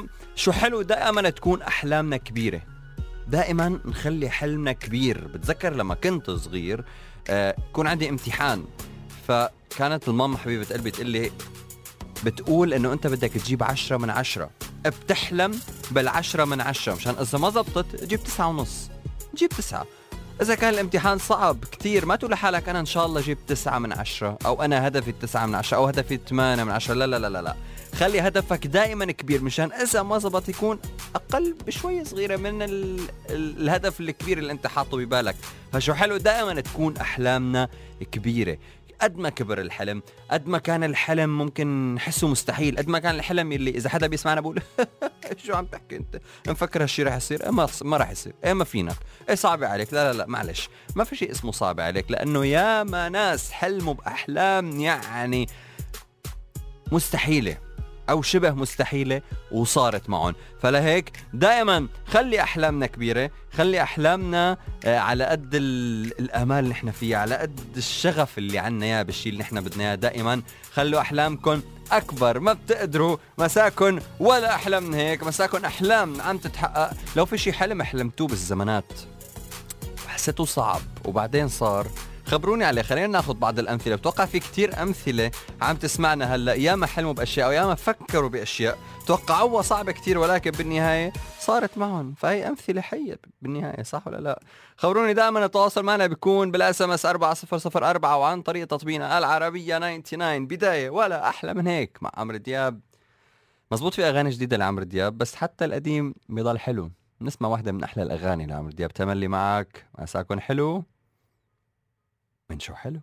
لكم شو حلو دائما تكون أحلامنا كبيرة. دائما نخلي حلمنا كبير. بتذكر لما كنت صغير آه كون عندي امتحان فكانت الماما حبيبة قلبي تقول لي بتقول إنه أنت بدك تجيب عشرة من عشرة. بتحلم بالعشرة من عشرة. مشان إذا ما زبطت جيب تسعة ونص. جيب تسعة. إذا كان الامتحان صعب كتير ما تقول لحالك أنا إن شاء الله جبت تسعة من عشرة أو أنا هدفي التسعة من عشرة أو هدفي ثمانية من عشرة. لا لا لا لا لا. خلي هدفك دائما كبير مشان إذا ما زبط يكون أقل بشوية صغيرة من ال... ال... الهدف الكبير اللي أنت حاطه ببالك. فشو حلو دائما تكون أحلامنا كبيرة. قد ما كبر الحلم قد ما كان الحلم ممكن نحسه مستحيل قد ما كان الحلم اللي إذا حدا بيسمعنا بقول شو عم تحكي أنت؟ مفكر هالشيء رح يصير؟ إيه ما ما رح يصير. إيه ما فينك؟ إيه صعب عليك؟ لا لا لا معلش. ما في شيء اسمه صعب عليك لأنه يا ما ناس حلموا بأحلام يعني مستحيلة. أو شبه مستحيلة وصارت معهم. فلهيك دائما خلي أحلامنا كبيرة خلي أحلامنا آه، على قد الأمال اللي نحن فيها على قد الشغف اللي عنا إياه بالشيء اللي نحن بدنا إياه. دائما خلوا احلامكم أكبر. ما بتقدروا مساكن ولا أحلى من هيك مساكن أحلام عم تتحقق. لو في شيء حلم حلمتوه بالزمانات حسيته صعب. وبعدين صار خبروني عليه خلينا ناخذ بعض الأمثلة. بتوقع في كتير أمثلة عم تسمعنا هلأ. يا ما حلموا بأشياء أو يا ما فكروا بأشياء. توقعوها صعبه كتير ولكن بالنهاية صارت معهم. فهي أمثلة حية بالنهاية صح ولا لا؟ خبروني دائما التواصل معنا بيكون بال SMS 4004 وعن طريق تطبيقنا العربية 99 بداية ولا أحلى من هيك مع عمرو دياب. مزبوط في أغاني جديدة لعمرو دياب بس حتى القديم بيضل حلو. نسمع واحدة من أحلى الأغاني لعمرو دياب. تملي معاك. مساكن حلو. من شو حلو؟